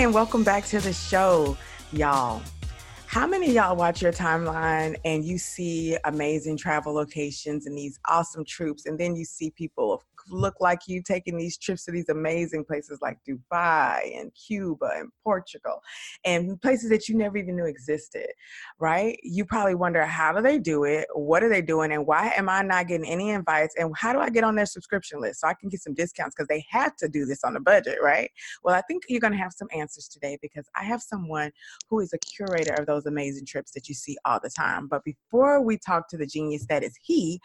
And welcome back to the show, y'all. How many y'all watch your timeline and you see amazing travel locations and these awesome troops, and then you see people look like you taking these trips to these amazing places like Dubai and Cuba and Portugal and places that you never even knew existed, right? You probably wonder how do they do it? What are they doing? And why am I not getting any invites? And how do I get on their subscription list so I can get some discounts because they have to do this on a budget, right? Well, I think you're going to have some answers today because I have someone who is a curator of those amazing trips that you see all the time. But before we talk to the genius that is he,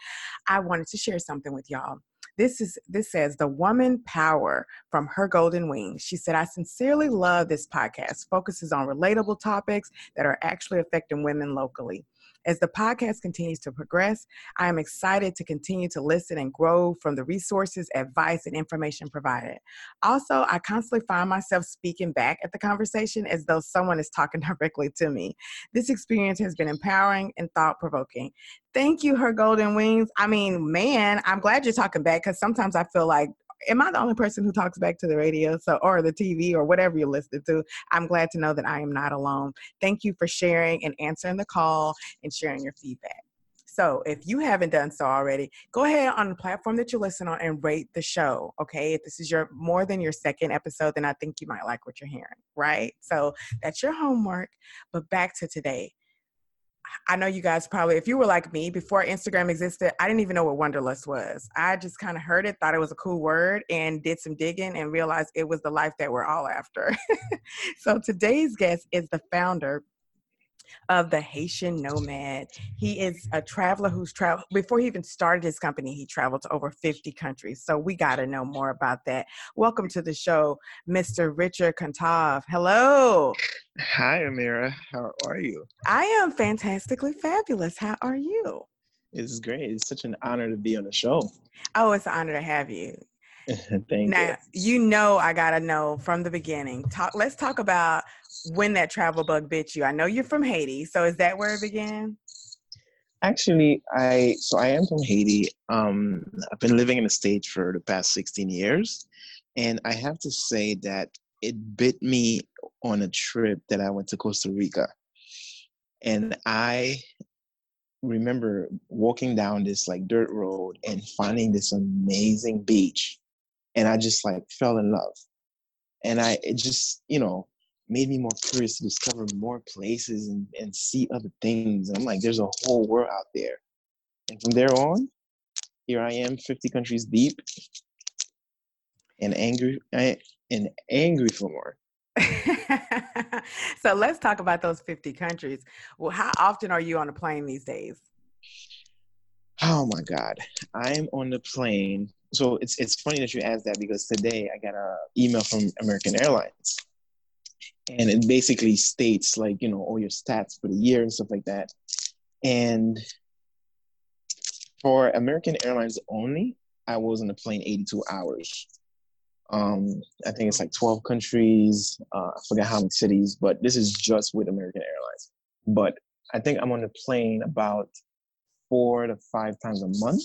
I wanted to share something with y'all. This is this says the woman power from her golden wings. She said, I sincerely love this podcast, focuses on relatable topics that are actually affecting women locally. As the podcast continues to progress, I am excited to continue to listen and grow from the resources, advice, and information provided. Also, I constantly find myself speaking back at the conversation as though someone is talking directly to me. This experience has been empowering and thought provoking. Thank you, Her Golden Wings. I mean, man, I'm glad you're talking back because sometimes I feel like am I the only person who talks back to the radio so or the TV or whatever you're listening to? I'm glad to know that I am not alone. Thank you for sharing and answering the call and sharing your feedback. So if you haven't done so already, go ahead on the platform that you listen on and rate the show. Okay. If this is your more than your second episode, then I think you might like what you're hearing. Right. So that's your homework. But back to today. I know you guys probably, if you were like me before Instagram existed, I didn't even know what Wanderlust was. I just kind of heard it, thought it was a cool word, and did some digging and realized it was the life that we're all after. so today's guest is the founder of the Haitian Nomad. He is a traveler who's traveled before he even started his company. He traveled to over 50 countries. So we got to know more about that. Welcome to the show, Mr. Richard Cantave. Hello. Hi, Amira. How are you? I am fantastically fabulous. How are you? It's great. It's such an honor to be on the show. Oh, it's an honor to have you. Thank now, you. you know I gotta know from the beginning. Talk let's talk about when that travel bug bit you. I know you're from Haiti, so is that where it began? Actually, I so I am from Haiti. Um, I've been living in the States for the past 16 years, and I have to say that it bit me on a trip that I went to Costa Rica, and I remember walking down this like dirt road and finding this amazing beach, and I just like fell in love, and I it just you know made me more curious to discover more places and, and see other things. And I'm like, there's a whole world out there. And from there on, here I am, 50 countries deep, and angry and angry for more. so let's talk about those 50 countries. Well, how often are you on a plane these days? Oh my God. I'm on the plane. So it's it's funny that you asked that because today I got an email from American Airlines. And it basically states like you know all your stats for the year and stuff like that. And for american airlines only i was on the plane 82 hours. Um i think it's like 12 countries. Uh, i forget how many cities but this is just with american airlines. But i think i'm on the plane about four to five times a month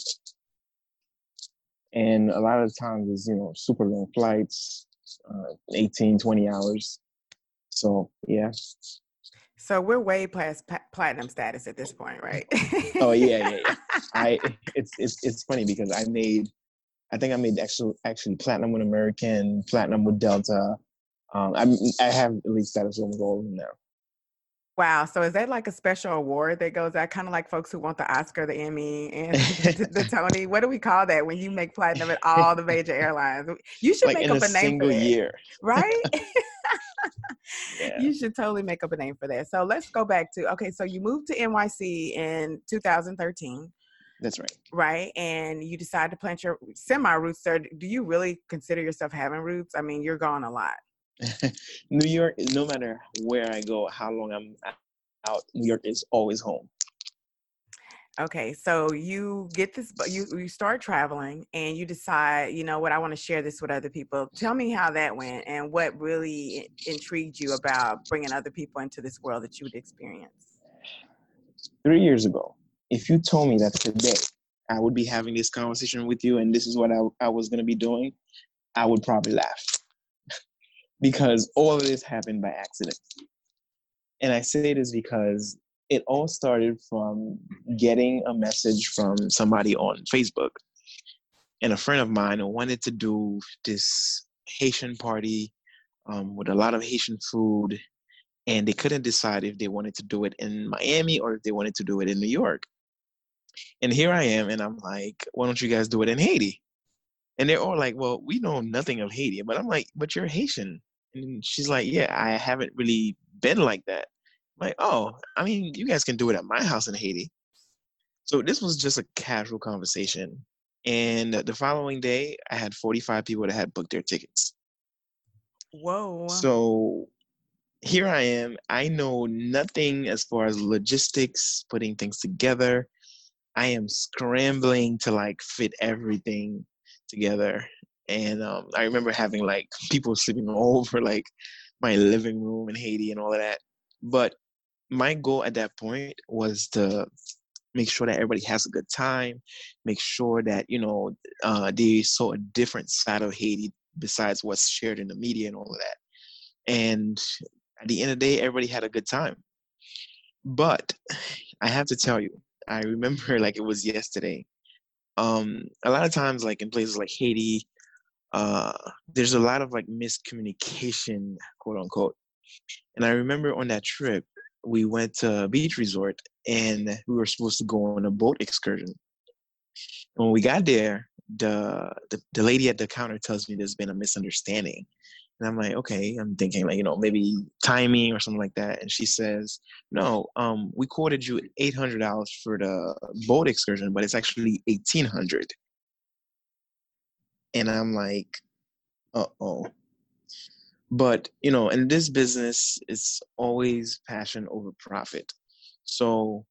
and a lot of the times is you know super long flights uh, 18 20 hours so yeah. So we're way past platinum status at this point, right? oh yeah, yeah, yeah. I it's it's it's funny because I made, I think I made actually actually platinum with American, platinum with Delta. Um, I I have at least status with gold now. Wow. So is that like a special award that goes out, kind of like folks who want the Oscar, the Emmy, and the, Tony? What do we call that when you make platinum at all the major airlines? You should like make up a, a name for that, year, right? yeah. You should totally make up a name for that. So let's go back to okay. So you moved to NYC in 2013. That's right. Right. And you decide to plant your semi roots there. Do you really consider yourself having roots? I mean, you're gone a lot. New York, no matter where I go, how long I'm out, New York is always home. Okay, so you get this, but you you start traveling, and you decide, you know what, I want to share this with other people. Tell me how that went, and what really intrigued you about bringing other people into this world that you would experience. Three years ago, if you told me that today I would be having this conversation with you, and this is what I, I was going to be doing, I would probably laugh because all of this happened by accident. And I say this because it all started from getting a message from somebody on Facebook. And a friend of mine who wanted to do this Haitian party um, with a lot of Haitian food. And they couldn't decide if they wanted to do it in Miami or if they wanted to do it in New York. And here I am, and I'm like, why don't you guys do it in Haiti? And they're all like, well, we know nothing of Haiti. But I'm like, but you're Haitian. And she's like, yeah, I haven't really been like that like, oh, I mean, you guys can do it at my house in Haiti. So this was just a casual conversation. And the following day, I had 45 people that had booked their tickets. Whoa. So here I am. I know nothing as far as logistics, putting things together. I am scrambling to like fit everything together. And um, I remember having like people sleeping all over like my living room in Haiti and all of that. But my goal at that point was to make sure that everybody has a good time, make sure that you know uh, they saw a different side of Haiti besides what's shared in the media and all of that. And at the end of the day, everybody had a good time. But I have to tell you, I remember like it was yesterday. Um, a lot of times, like in places like Haiti, uh, there's a lot of like miscommunication, quote unquote. And I remember on that trip, we went to a beach resort and we were supposed to go on a boat excursion. And when we got there, the, the, the lady at the counter tells me there's been a misunderstanding. And I'm like, okay, I'm thinking like, you know, maybe timing or something like that. And she says, no, um, we quoted you $800 for the boat excursion, but it's actually 1800 And I'm like, uh-oh. But you know, in this business, it's always passion over profit. So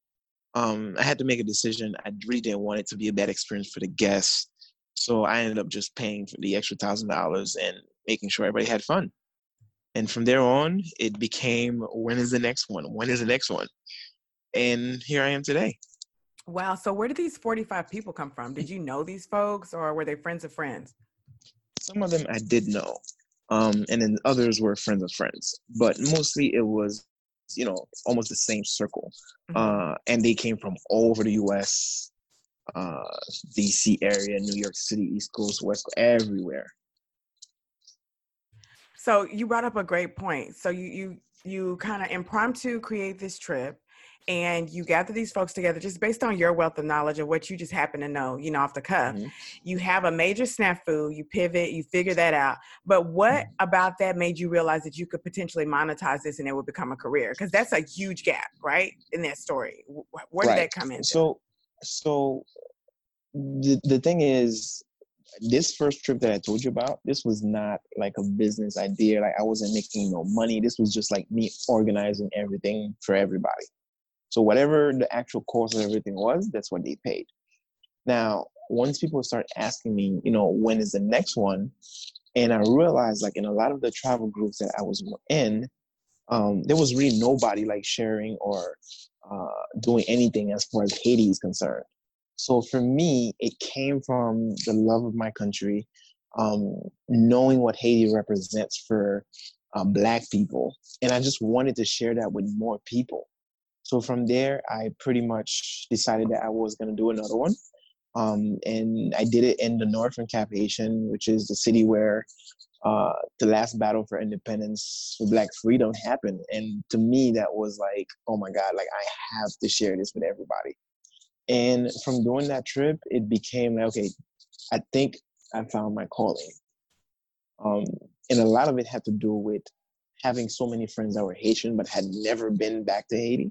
um, I had to make a decision. I really didn't want it to be a bad experience for the guests. So I ended up just paying for the extra thousand dollars and making sure everybody had fun. And from there on, it became when is the next one? When is the next one? And here I am today. Wow. So where did these 45 people come from? Did you know these folks or were they friends of friends? Some of them I did know um, and then others were friends of friends. But mostly it was, you know, almost the same circle, mm-hmm. uh, and they came from all over the U.S., uh, D.C. area, New York City, East Coast, West, Coast, everywhere. So you brought up a great point. So you you you kind of impromptu create this trip and you gather these folks together just based on your wealth of knowledge of what you just happen to know, you know, off the cuff. Mm-hmm. You have a major snafu, you pivot, you figure that out. But what mm-hmm. about that made you realize that you could potentially monetize this and it would become a career? Because that's a huge gap, right, in that story. Where did right. that come in? So, so the the thing is, this first trip that I told you about, this was not like a business idea. Like I wasn't making no money. This was just like me organizing everything for everybody. So whatever the actual cost of everything was, that's what they paid. Now, once people start asking me, you know, when is the next one? And I realized like in a lot of the travel groups that I was in, um, there was really nobody like sharing or uh, doing anything as far as Haiti is concerned. So for me, it came from the love of my country, um, knowing what Haiti represents for uh, Black people. And I just wanted to share that with more people. So from there, I pretty much decided that I was going to do another one. Um, and I did it in the Northern Cap-Haïtien, which is the city where uh, the last battle for independence for Black freedom happened. And to me, that was like, oh my God, like I have to share this with everybody. And from doing that trip, it became like, okay, I think I found my calling. Um, and a lot of it had to do with having so many friends that were Haitian but had never been back to Haiti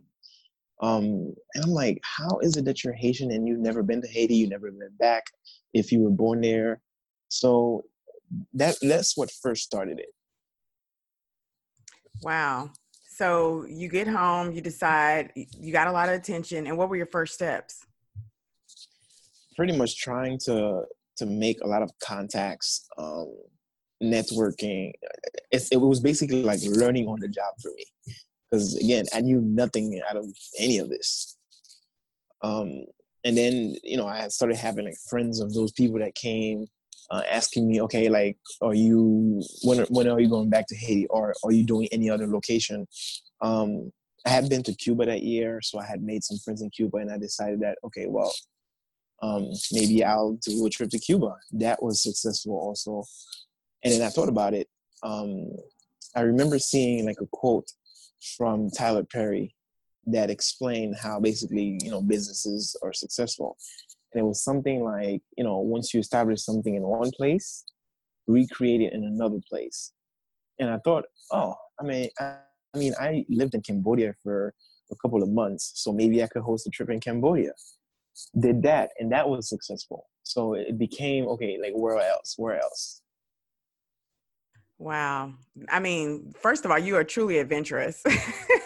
Um, and I'm like, how is it that you're Haitian and you've never been to Haiti, you never been back, if you were born there? So that that's what first started it. Wow. So you get home, you decide you got a lot of attention, and what were your first steps? Pretty much trying to to make a lot of contacts, um, networking. It's, it was basically like learning on the job for me, because again, I knew nothing out of any of this. Um, and then you know, I started having like friends of those people that came uh, asking me, okay, like, are you when when are you going back to Haiti, or are you doing any other location? Um, I had been to Cuba that year, so I had made some friends in Cuba, and I decided that okay, well, um, maybe I'll do a trip to Cuba. That was successful also, and then I thought about it. Um, I remember seeing like a quote from Tyler Perry that explained how basically you know businesses are successful and it was something like, you know, once you establish something in one place, recreate it in another place. And I thought, oh, I mean, I, I mean, I lived in Cambodia for a couple of months, so maybe I could host a trip in Cambodia. Did that, and that was successful. So it became okay. Like where else? Where else? Wow. I mean, first of all, you are truly adventurous.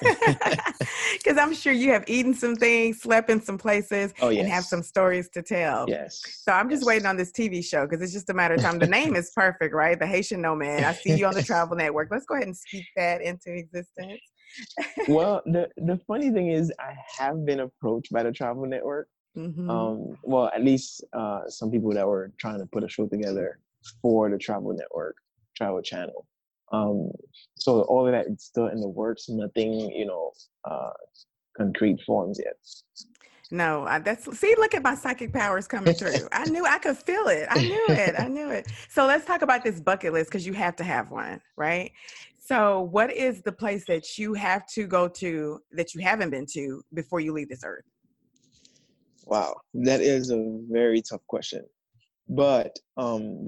Because I'm sure you have eaten some things, slept in some places, oh, yes. and have some stories to tell. Yes. So I'm just yes. waiting on this TV show because it's just a matter of time. The name is perfect, right? The Haitian Nomad. I see you on the Travel Network. Let's go ahead and speak that into existence. well, the, the funny thing is, I have been approached by the Travel Network. Mm-hmm. Um, well, at least uh, some people that were trying to put a show together for the Travel Network travel channel. Um, so all of that is still in the works. Nothing, you know, uh, concrete forms yet. No, I, that's see. Look at my psychic powers coming through. I knew I could feel it. I knew it. I knew it. So let's talk about this bucket list because you have to have one, right? So, what is the place that you have to go to that you haven't been to before you leave this earth? Wow, that is a very tough question but um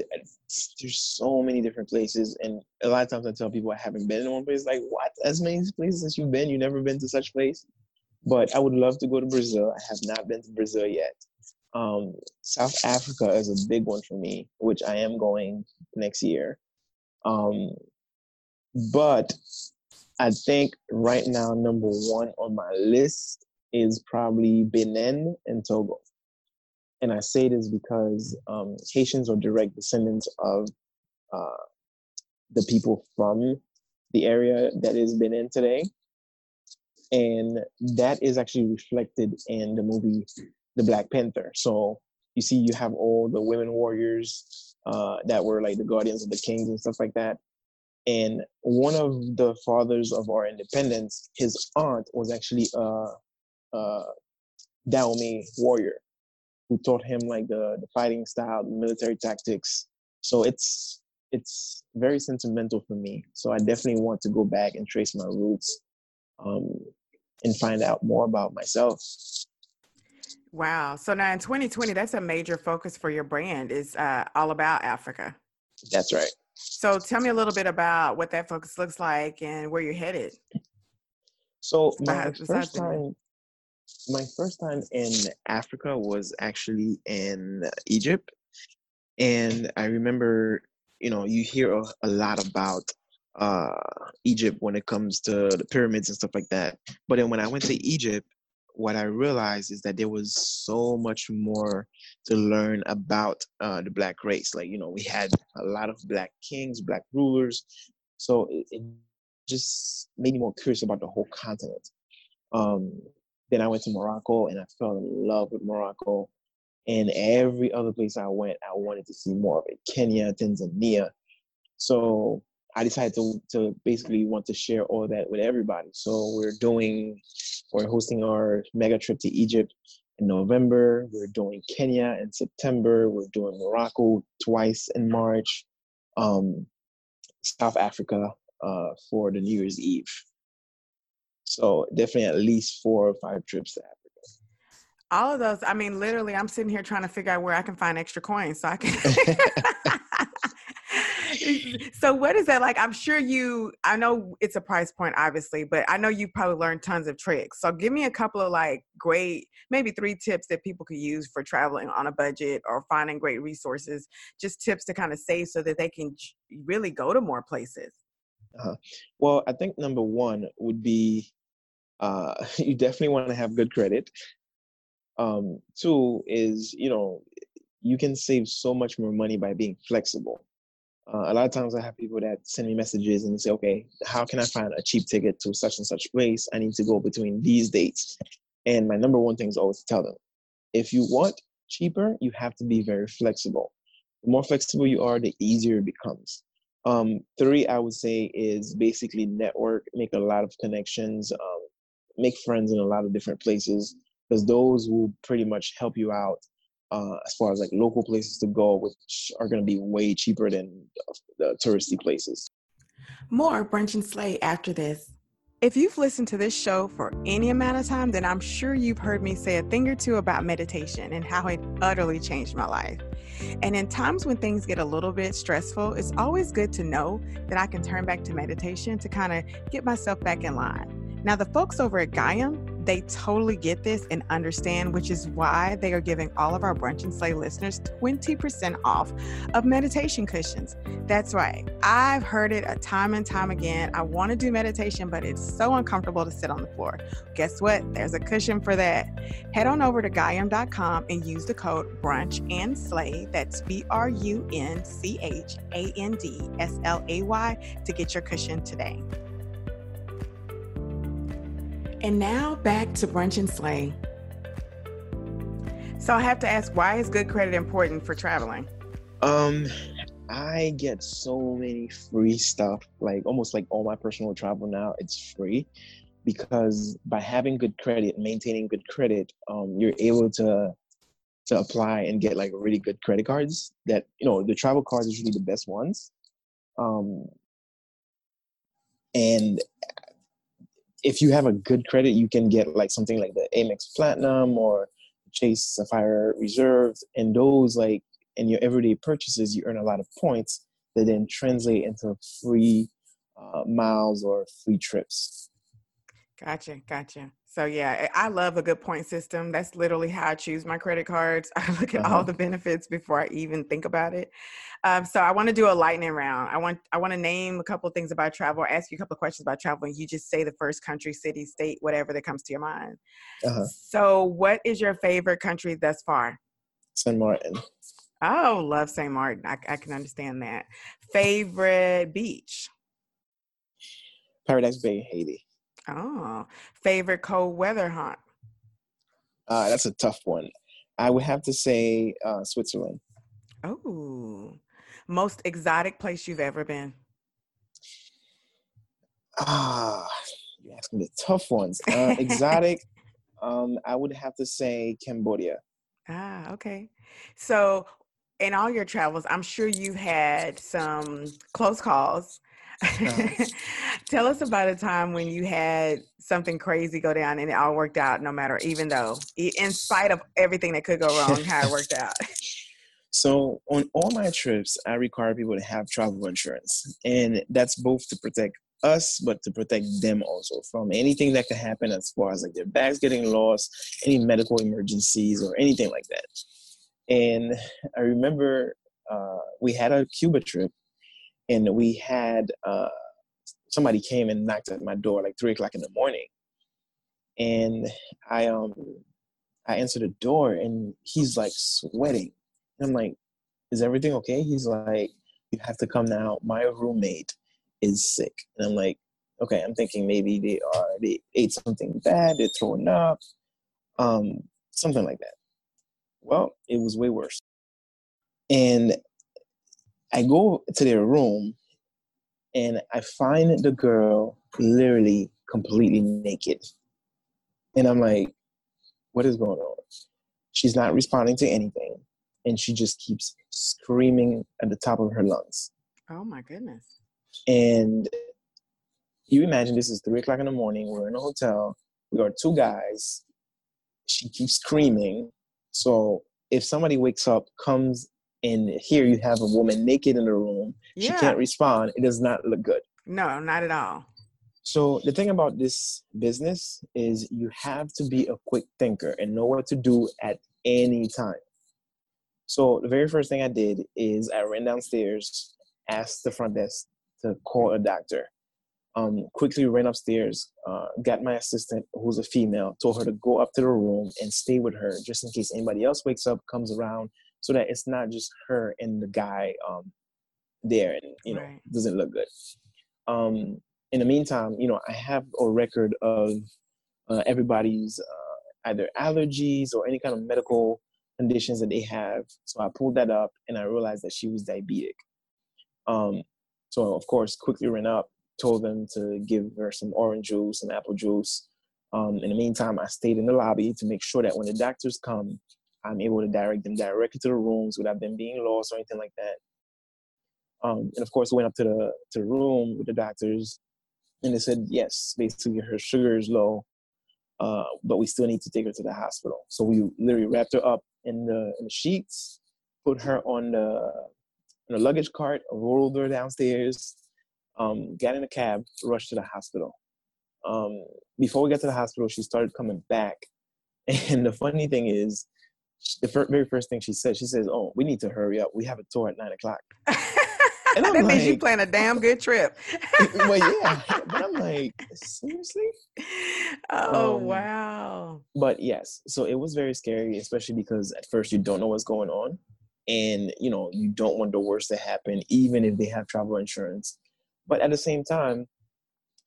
there's so many different places and a lot of times i tell people i haven't been in one place like what? As many places as you've been you've never been to such place? But i would love to go to brazil. I have not been to brazil yet. Um south africa is a big one for me which i am going next year. Um but i think right now number one on my list is probably benin and togo and I say this because um, Haitians are direct descendants of uh, the people from the area that is Benin today. And that is actually reflected in the movie The Black Panther. So you see, you have all the women warriors uh, that were like the guardians of the kings and stuff like that. And one of the fathers of our independence, his aunt was actually a, a Dahomey warrior who taught him like the, the fighting style, the military tactics. So it's it's very sentimental for me. So I definitely want to go back and trace my roots um, and find out more about myself. Wow. So now in 2020, that's a major focus for your brand is uh, all about Africa. That's right. So tell me a little bit about what that focus looks like and where you're headed. So my first time, my first time in Africa was actually in Egypt. And I remember, you know, you hear a, a lot about uh, Egypt when it comes to the pyramids and stuff like that. But then when I went to Egypt, what I realized is that there was so much more to learn about uh, the black race. Like, you know, we had a lot of black kings, black rulers. So it, it just made me more curious about the whole continent. Um, then I went to Morocco and I fell in love with Morocco. And every other place I went, I wanted to see more of it. Kenya, Tanzania. So I decided to, to basically want to share all that with everybody. So we're doing, we're hosting our mega trip to Egypt in November. We're doing Kenya in September. We're doing Morocco twice in March. Um, South Africa uh, for the New Year's Eve. So definitely at least four or five trips to Africa. All of those, I mean, literally, I'm sitting here trying to figure out where I can find extra coins so I can. so what is that like? I'm sure you I know it's a price point obviously, but I know you probably learned tons of tricks. So give me a couple of like great maybe three tips that people could use for traveling on a budget or finding great resources, just tips to kind of save so that they can really go to more places. Uh-huh. Well, I think number one would be uh, you definitely want to have good credit. Um, two is, you know, you can save so much more money by being flexible. Uh, a lot of times I have people that send me messages and say, okay, how can I find a cheap ticket to such and such place? I need to go between these dates. And my number one thing is always to tell them, if you want cheaper, you have to be very flexible. The more flexible you are, the easier it becomes. Um, three, I would say, is basically network, make a lot of connections, um, make friends in a lot of different places, because those will pretty much help you out uh, as far as like local places to go, which are going to be way cheaper than the touristy places. More brunch and slay after this. If you've listened to this show for any amount of time, then I'm sure you've heard me say a thing or two about meditation and how it utterly changed my life. And in times when things get a little bit stressful, it's always good to know that I can turn back to meditation to kind of get myself back in line. Now, the folks over at Gaiam, they totally get this and understand, which is why they are giving all of our Brunch and Slay listeners 20% off of meditation cushions. That's right. I've heard it a time and time again. I want to do meditation, but it's so uncomfortable to sit on the floor. Guess what? There's a cushion for that. Head on over to Gaiam.com and use the code Brunch and Slay. That's B R U N C H A N D S L A Y to get your cushion today. And now back to brunch and slay. So I have to ask, why is good credit important for traveling? Um, I get so many free stuff, like almost like all my personal travel now, it's free because by having good credit, maintaining good credit, um, you're able to to apply and get like really good credit cards that you know the travel cards are usually the best ones um and if you have a good credit, you can get like something like the Amex Platinum or Chase Sapphire Reserve, and those like in your everyday purchases, you earn a lot of points that then translate into free uh, miles or free trips. Gotcha, gotcha. So yeah, I love a good point system. That's literally how I choose my credit cards. I look at uh-huh. all the benefits before I even think about it. Um, so I want to do a lightning round. I want I want to name a couple things about travel, ask you a couple of questions about travel, and you just say the first country, city, state, whatever that comes to your mind. Uh-huh. So, what is your favorite country thus far? St. Martin. Oh, love St. Martin. I, I can understand that. Favorite beach? Paradise Bay, Haiti. Oh, favorite cold weather haunt? Uh, that's a tough one. I would have to say uh, Switzerland. Oh, most exotic place you've ever been? Ah, you're asking the tough ones. Uh, exotic, um, I would have to say Cambodia. Ah, okay. So, in all your travels, I'm sure you've had some close calls. Tell us about a time when you had something crazy go down and it all worked out, no matter, even though, in spite of everything that could go wrong, how it worked out. So, on all my trips, I require people to have travel insurance, and that's both to protect us, but to protect them also from anything that could happen as far as like their bags getting lost, any medical emergencies, or anything like that. And I remember uh, we had a Cuba trip, and we had uh, somebody came and knocked at my door like three o'clock in the morning, and I um I answered the door and he's like sweating. And I'm like, "Is everything okay?" He's like, "You have to come now. My roommate is sick." And I'm like, "Okay." I'm thinking maybe they are they ate something bad. They're throwing up, um, something like that. Well, it was way worse. And I go to their room and I find the girl literally completely naked. And I'm like, what is going on? She's not responding to anything. And she just keeps screaming at the top of her lungs. Oh my goodness. And you imagine this is three o'clock in the morning. We're in a hotel. We are two guys. She keeps screaming. So if somebody wakes up, comes and here you have a woman naked in the room. Yeah. She can't respond. It does not look good. No, not at all. So the thing about this business is you have to be a quick thinker and know what to do at any time. So the very first thing I did is I ran downstairs, asked the front desk to call a doctor. Um, quickly ran upstairs, uh, got my assistant, who's a female, told her to go up to the room and stay with her just in case anybody else wakes up, comes around, so that it's not just her and the guy um, there and you know right. doesn't look good. Um, in the meantime, you know, I have a record of uh, everybody's uh, either allergies or any kind of medical conditions that they have. So I pulled that up and I realized that she was diabetic. Um, so of course, quickly ran up, told them to give her some orange juice, some apple juice. Um, in the meantime, I stayed in the lobby to make sure that when the doctors come, I'm able to direct them directly to the rooms without them being lost or anything like that. Um, and of course, we went up to the to the room with the doctors, and they said yes, basically her sugar is low, uh, but we still need to take her to the hospital. So we literally wrapped her up in the, in the sheets, put her on the, the luggage cart, rolled her downstairs, um, got in a cab, rushed to the hospital. Um, before we got to the hospital, she started coming back. And the funny thing is, the fir- very first thing she said, she says, "Oh, we need to hurry up. We have a tour at nine o'clock." And that like, means you plan a damn good trip. well, yeah, but I'm like, seriously? Oh um, wow! But yes, so it was very scary, especially because at first you don't know what's going on, and you know you don't want the worst to happen, even if they have travel insurance. But at the same time,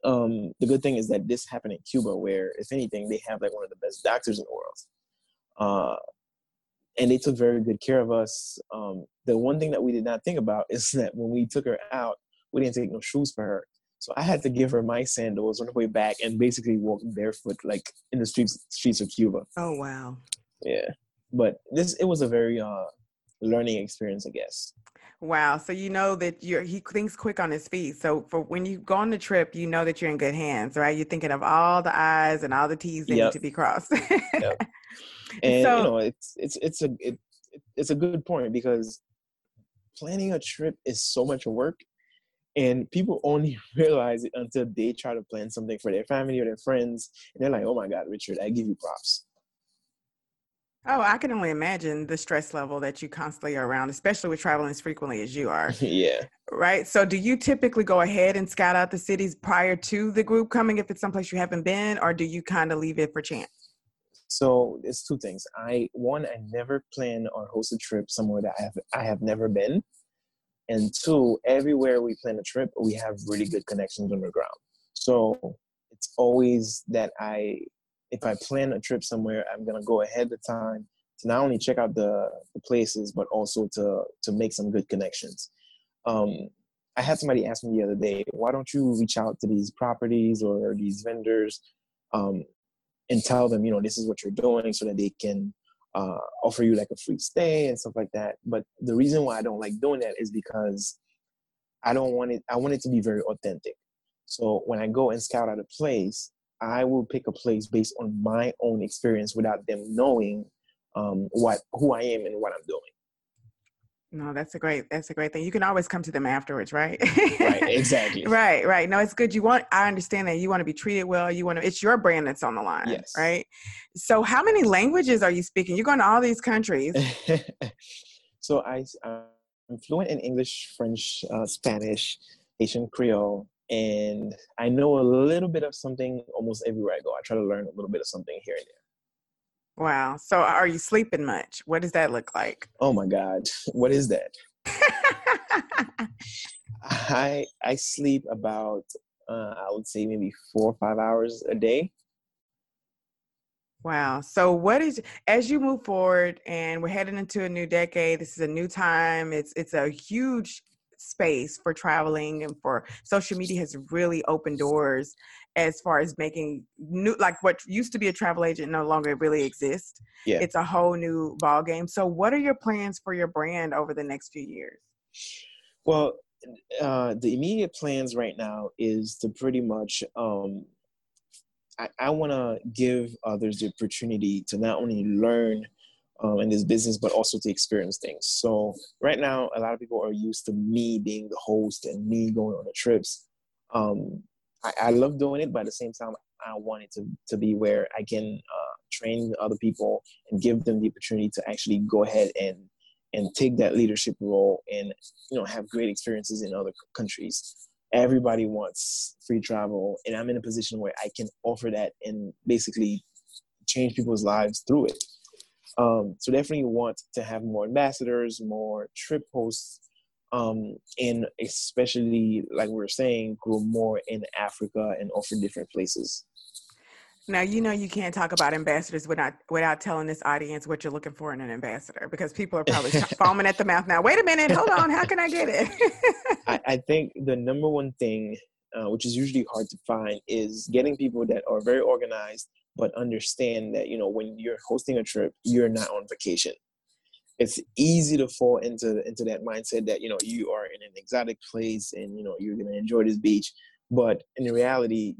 um, the good thing is that this happened in Cuba, where if anything, they have like one of the best doctors in the world. Uh, and they took very good care of us. Um, the one thing that we did not think about is that when we took her out, we didn't take no shoes for her. So I had to give her my sandals on the way back and basically walk barefoot like in the streets streets of Cuba. Oh wow. Yeah. But this it was a very uh learning experience, I guess. Wow. So you know that you're he thinks quick on his feet. So for when you go on the trip, you know that you're in good hands, right? You're thinking of all the I's and all the T's that yep. need to be crossed. yep. And so, you know, it's it's it's a it, it's a good point because planning a trip is so much work and people only realize it until they try to plan something for their family or their friends. And they're like oh my god richard i give you props. Oh i can only imagine the stress level that you constantly are around especially with traveling as frequently as you are. Yeah. Right? So do you typically go ahead and scout out the cities prior to the group coming if it's someplace you haven't been or do you kind of leave it for chance so it's two things. I one, I never plan or host a trip somewhere that I have I have never been. And two, everywhere we plan a trip, we have really good connections on the ground. So it's always that I if I plan a trip somewhere, I'm gonna go ahead of time to not only check out the, the places, but also to to make some good connections. Um, I had somebody ask me the other day, why don't you reach out to these properties or these vendors um, and tell them, you know, this is what you're doing so that they can uh, offer you like a free stay and stuff like that. But the reason why I don't like doing that is because I don't want it, I want it to be very authentic. So when I go and scout out a place, I will pick a place based on my own experience without them knowing um, what who I am and what I'm doing. No, that's a great that's a great thing. You can always come to them afterwards, right? right, exactly. right, right. No, it's good. You want I understand that you want to be treated well. You want to it's your brand that's on the line. Yes. Right. So how many languages are you speaking? You're going to all these countries. so I I'm fluent in English, French, uh, Spanish, Haitian Creole, and I know a little bit of something almost everywhere I go. I try to learn a little bit of something here and there. Wow. So are you sleeping much? What does that look like? Oh my God. What is that? I I sleep about uh, I would say maybe four or five hours a day. Wow. So what is as you move forward and we're heading into a new decade, this is a new time. It's it's a huge space for traveling and for social media has really opened doors as far as making new like what used to be a travel agent no longer really exists. Yeah. It's a whole new ball game so what are your plans for your brand over the next few years? Well uh, the immediate plans right now is to pretty much um, I, I want to give others the opportunity to not only learn um, in this business, but also to experience things. So right now, a lot of people are used to me being the host and me going on the trips. Um, I, I, love doing it, but at the same time, I want it to, to be where I can uh, train other people and give them the opportunity to actually go ahead and and take that leadership role and you know have great experiences in other countries everybody wants free travel and i'm in a position where i can offer that and basically change people's lives through it um, so definitely want to have more ambassadors more trip hosts um, and especially like we're saying grow more in africa and offer different places now you know you can't talk about ambassadors without without telling this audience what you're looking for in an ambassador because people are probably foaming at the mouth now. Wait a minute, hold on, how can I get it? I, I, think the number one thing, uh, which is usually hard to find, is getting people that are very organized but understand that you know when you're hosting a trip, you're not on vacation. It's easy to fall into into that mindset that you know you are in an exotic place and you know you're gonna enjoy this beach, but in reality,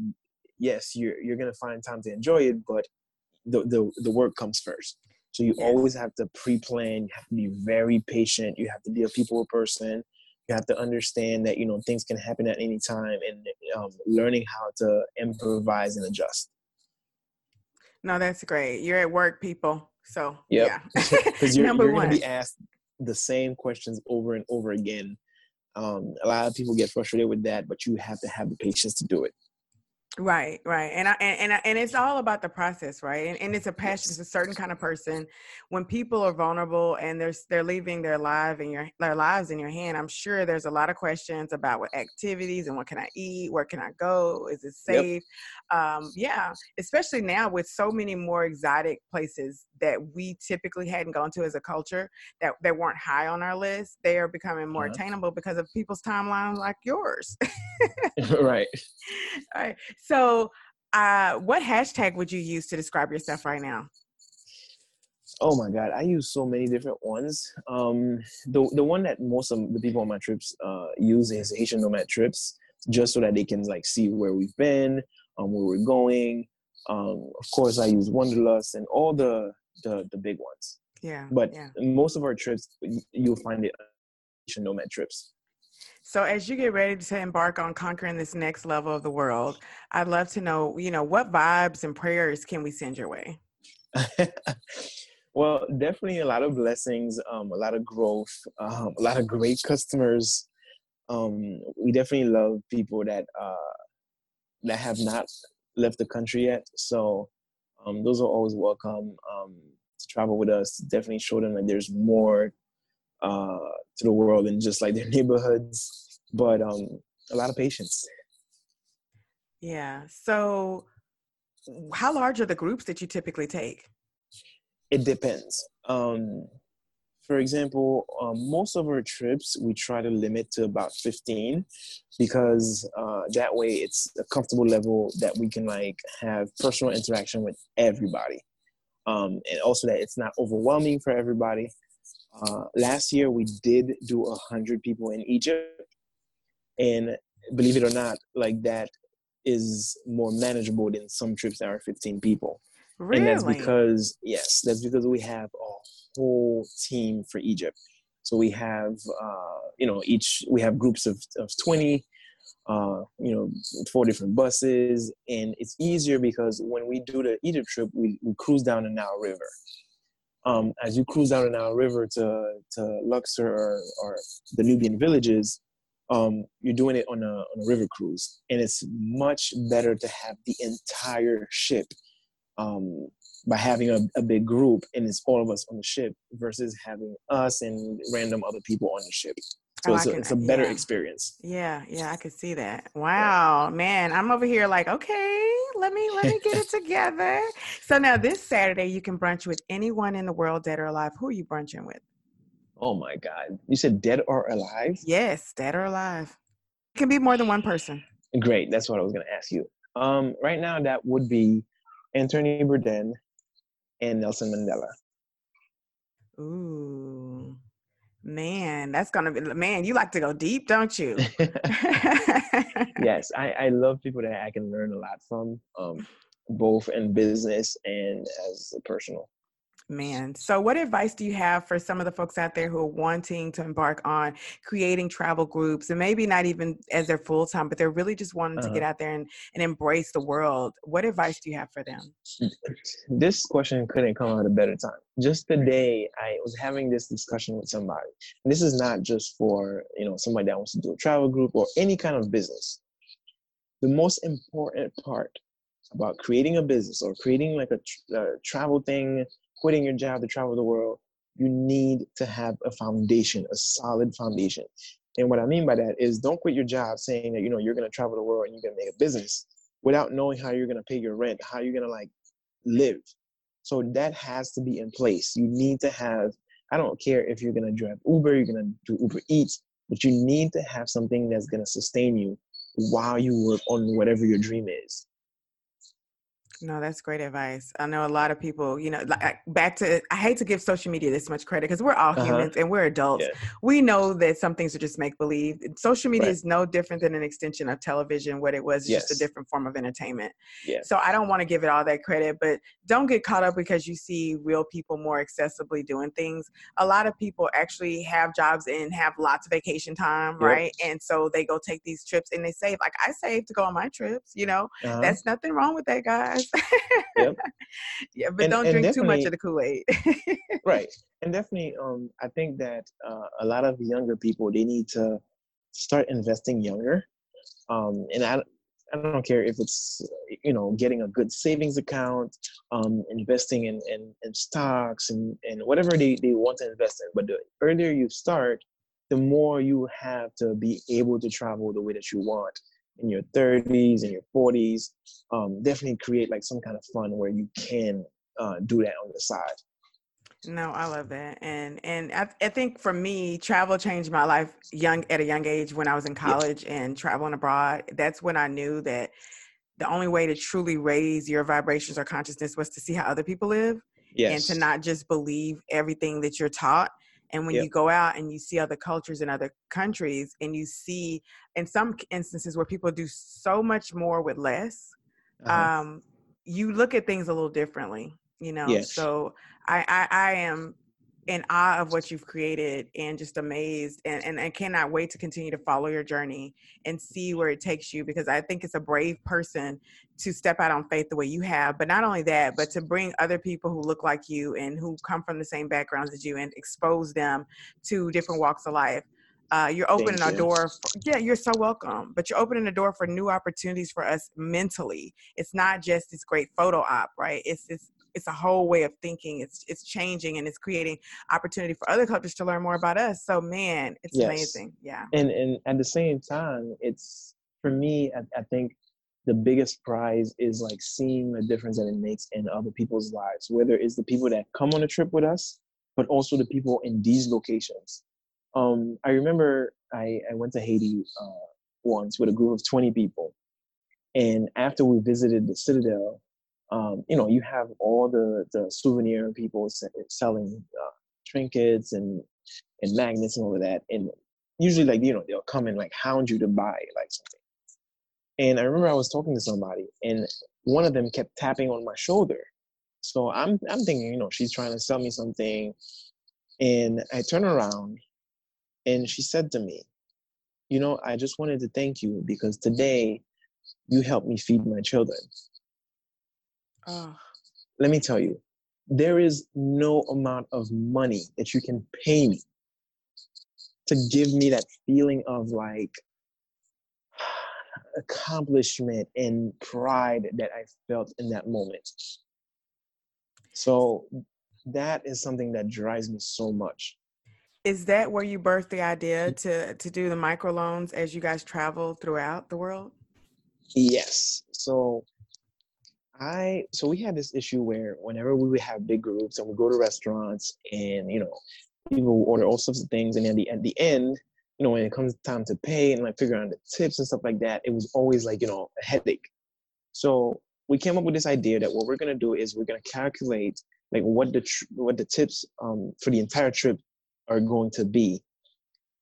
yes, you're you're gonna find time to enjoy it, but the the, the work comes first. So you yes. always have to pre-plan. You have to be very patient. You have to be a people person. You have to understand that you know things can happen at any time, and um, learning how to improvise and adjust. No, that's great. You're at work, people. So yep. yeah, because you're, you're going to be asked the same questions over and over again. Um, a lot of people get frustrated with that, but you have to have the patience to do it. Right, right, and I, and and, and it's all about the process, right? And, and it's a passion. It's a certain kind of person. When people are vulnerable and they're they're leaving their life in your their lives in your hand, I'm sure there's a lot of questions about what activities and what can I eat, where can I go, is it safe? Yep. Um, yeah, especially now with so many more exotic places that we typically hadn't gone to as a culture that that weren't high on our list. They are becoming more uh-huh. attainable because of people's timelines like yours. right. All right. So, uh, what hashtag would you use to describe yourself right now? Oh my God, I use so many different ones. Um, the the one that most of the people on my trips uh, use is Haitian Nomad Trips, just so that they can like see where we've been, um, where we're going. Um, of course, I use Wanderlust and all the the the big ones. Yeah. But yeah. most of our trips, you'll find it Haitian Nomad Trips. So as you get ready to embark on conquering this next level of the world, I'd love to know, you know, what vibes and prayers can we send your way? well, definitely a lot of blessings, um, a lot of growth, um, a lot of great customers. Um, we definitely love people that uh, that have not left the country yet. So um, those are always welcome um, to travel with us. Definitely show them that there's more uh, to the world and just like their neighborhoods, but um, a lot of patience. Yeah. So, how large are the groups that you typically take? It depends. Um, for example, um, most of our trips we try to limit to about 15 because uh, that way it's a comfortable level that we can like have personal interaction with everybody. Um, and also that it's not overwhelming for everybody. Uh, last year we did do a hundred people in Egypt, and believe it or not, like that is more manageable than some trips that are 15 people. Really? And that's because yes, that's because we have a whole team for Egypt. So we have uh, you know each we have groups of, of 20 uh, you know, four different buses. And it's easier because when we do the Egypt trip, we, we cruise down the Nile River um, as you cruise down the Nile River to, to Luxor or, or the Nubian villages, um, you're doing it on a, on a river cruise. And it's much better to have the entire ship um, by having a, a big group and it's all of us on the ship versus having us and random other people on the ship. So oh, it's, a, can, it's, a, better yeah. experience. Yeah, yeah, I could see that. Wow, yeah. man, I'm over here like, okay, let me let me get it together. So now this Saturday you can brunch with anyone in the world, dead or alive. Who are you brunching with? Oh my God, you said dead or alive? Yes, dead or alive. It can be more than one person. Great, that's what I was going to ask you. Um, right now that would be Anthony Bourdain and Nelson Mandela. Ooh. Man, that's gonna be man. You like to go deep, don't you? yes, I, I love people that I can learn a lot from, um, both in business and as personal. Man, so what advice do you have for some of the folks out there who are wanting to embark on creating travel groups and maybe not even as their full time, but they're really just wanting uh-huh. to get out there and, and embrace the world? What advice do you have for them? This question couldn't come at a better time. Just today, I was having this discussion with somebody. And this is not just for you know somebody that wants to do a travel group or any kind of business. The most important part about creating a business or creating like a, a travel thing quitting your job to travel the world, you need to have a foundation, a solid foundation. And what I mean by that is don't quit your job saying that you know you're gonna travel the world and you're gonna make a business without knowing how you're gonna pay your rent, how you're gonna like live. So that has to be in place. You need to have, I don't care if you're gonna drive Uber, you're gonna do Uber Eats, but you need to have something that's gonna sustain you while you work on whatever your dream is. No, that's great advice. I know a lot of people, you know, like back to, I hate to give social media this much credit because we're all uh-huh. humans and we're adults. Yeah. We know that some things are just make believe. Social media right. is no different than an extension of television. What it was, yes. just a different form of entertainment. Yeah. So I don't want to give it all that credit, but don't get caught up because you see real people more accessibly doing things. A lot of people actually have jobs and have lots of vacation time, yep. right? And so they go take these trips and they save. Like I save to go on my trips, you know, uh-huh. that's nothing wrong with that, guys yep. Yeah, but and, don't and drink too much of the Kool Aid. right, and definitely, um, I think that uh, a lot of younger people they need to start investing younger. Um, and I, I don't care if it's you know getting a good savings account, um, investing in, in, in stocks and, and whatever they, they want to invest in. But the earlier you start, the more you have to be able to travel the way that you want in your 30s and your 40s um, definitely create like some kind of fun where you can uh, do that on the side no i love that and and I, I, think for me travel changed my life young at a young age when i was in college yes. and traveling abroad that's when i knew that the only way to truly raise your vibrations or consciousness was to see how other people live yes. and to not just believe everything that you're taught and when yep. you go out and you see other cultures in other countries and you see in some instances where people do so much more with less, uh-huh. um, you look at things a little differently, you know? Yes. So I, I, I am in awe of what you've created and just amazed and, and I cannot wait to continue to follow your journey and see where it takes you because I think it's a brave person to step out on faith the way you have. But not only that, but to bring other people who look like you and who come from the same backgrounds as you and expose them to different walks of life. Uh, you're opening Thank a door. For, yeah, you're so welcome. But you're opening a door for new opportunities for us mentally. It's not just this great photo op, right? It's this it's a whole way of thinking. It's it's changing and it's creating opportunity for other cultures to learn more about us. So man, it's yes. amazing. Yeah. And and at the same time, it's for me, I, I think the biggest prize is like seeing the difference that it makes in other people's lives, whether it's the people that come on a trip with us, but also the people in these locations. Um, I remember I, I went to Haiti uh, once with a group of 20 people. And after we visited the Citadel, um, you know, you have all the the souvenir people selling uh, trinkets and and magnets and all of that, and usually like you know they'll come and like hound you to buy like something. And I remember I was talking to somebody, and one of them kept tapping on my shoulder. So I'm I'm thinking, you know, she's trying to sell me something, and I turn around, and she said to me, you know, I just wanted to thank you because today you helped me feed my children. Oh. Let me tell you, there is no amount of money that you can pay me to give me that feeling of like accomplishment and pride that I felt in that moment. So that is something that drives me so much. Is that where you birthed the idea mm. to to do the microloans as you guys travel throughout the world? Yes. So I so we had this issue where whenever we would have big groups and we go to restaurants and you know people order all sorts of things and at the at the end you know when it comes time to pay and like figure out the tips and stuff like that it was always like you know a headache so we came up with this idea that what we're gonna do is we're gonna calculate like what the tr- what the tips um, for the entire trip are going to be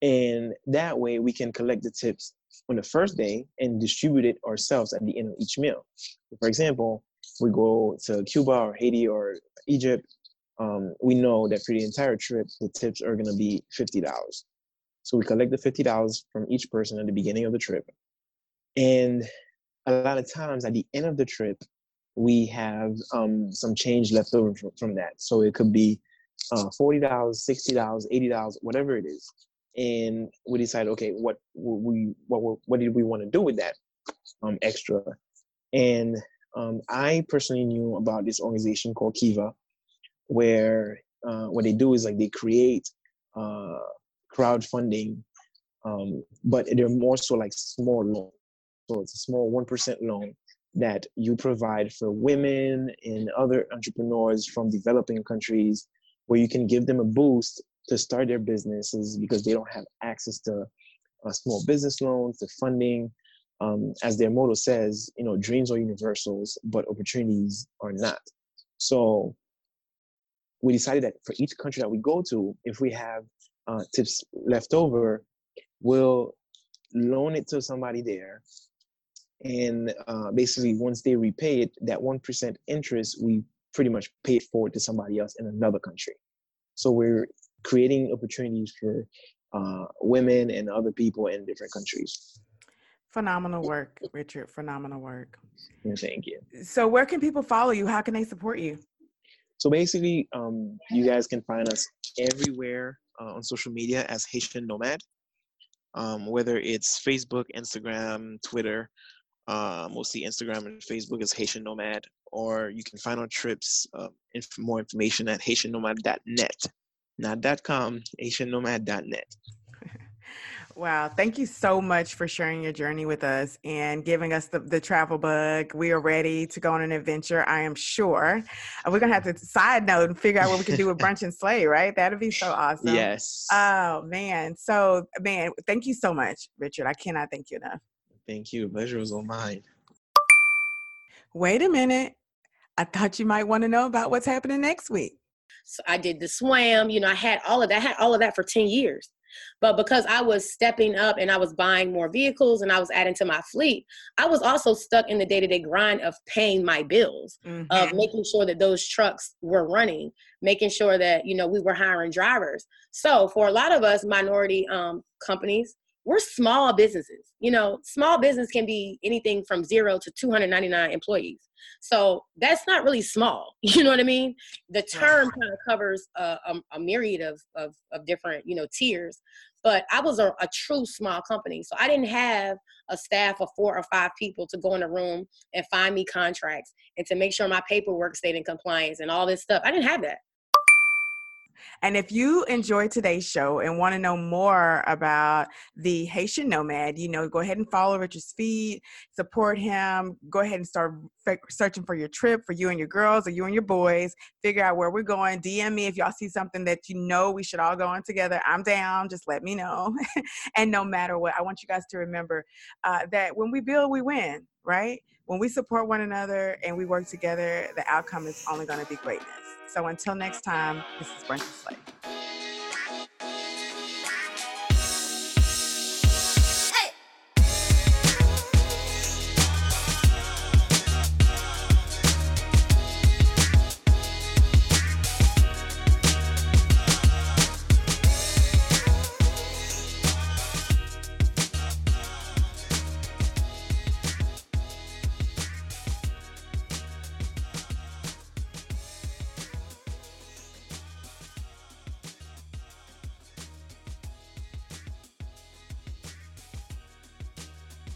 and that way we can collect the tips on the first day and distribute it ourselves at the end of each meal. For example, we go to Cuba or Haiti or Egypt, um, we know that for the entire trip, the tips are going to be $50. So we collect the $50 from each person at the beginning of the trip. And a lot of times at the end of the trip, we have um, some change left over from, from that. So it could be uh, $40, $60, $80, whatever it is. And we decide, okay, what we what what did we want to do with that um, extra? And um, I personally knew about this organization called Kiva, where uh, what they do is like they create uh, crowdfunding, um, but they're more so like small loans. So it's a small one percent loan that you provide for women and other entrepreneurs from developing countries, where you can give them a boost to start their businesses because they don't have access to uh, small business loans, to funding. Um, as their motto says, you know, dreams are universals, but opportunities are not. So we decided that for each country that we go to, if we have uh, tips left over, we'll loan it to somebody there. And uh, basically, once they repay it, that 1% interest, we pretty much pay it forward to somebody else in another country. So we're creating opportunities for uh, women and other people in different countries. Phenomenal work, Richard. Phenomenal work. Thank you. So, where can people follow you? How can they support you? So basically, um, you guys can find us everywhere uh, on social media as Haitian Nomad, um, whether it's Facebook, Instagram, Twitter, uh, mostly Instagram and Facebook is Haitian Nomad, or you can find our trips, uh, inf- more information at HaitianNomad.net, not .com, HaitianNomad.net. Wow. Thank you so much for sharing your journey with us and giving us the, the travel bug. We are ready to go on an adventure, I am sure. We're going to have to side note and figure out what we can do with Brunch and Slay, right? That'd be so awesome. Yes. Oh, man. So, man, thank you so much, Richard. I cannot thank you enough. Thank you. Pleasure was all mine. Wait a minute. I thought you might want to know about what's happening next week. So I did the SWaM, you know, I had all of that, I had all of that for 10 years. But because I was stepping up and I was buying more vehicles and I was adding to my fleet, I was also stuck in the day to day grind of paying my bills, mm-hmm. of making sure that those trucks were running, making sure that, you know, we were hiring drivers. So for a lot of us minority um, companies, we're small businesses. You know, small business can be anything from zero to 299 employees. So that's not really small. You know what I mean? The term kind of covers a, a, a myriad of, of, of, different, you know, tiers. But I was a, a true small company. So I didn't have a staff of four or five people to go in a room and find me contracts and to make sure my paperwork stayed in compliance and all this stuff. I didn't have that. And if you enjoyed today's show and want to know more about the Haitian Nomad, you know, go ahead and follow Richard's feed, support him, go ahead and start searching for your trip for you and your girls or you and your boys, figure out where we're going. DM me if y'all see something that you know we should all go on together. I'm down, just let me know. and no matter what, I want you guys to remember uh, that when we build, we win, right? When we support one another and we work together, the outcome is only going to be greatness. So until next time, this is Brenda Slay.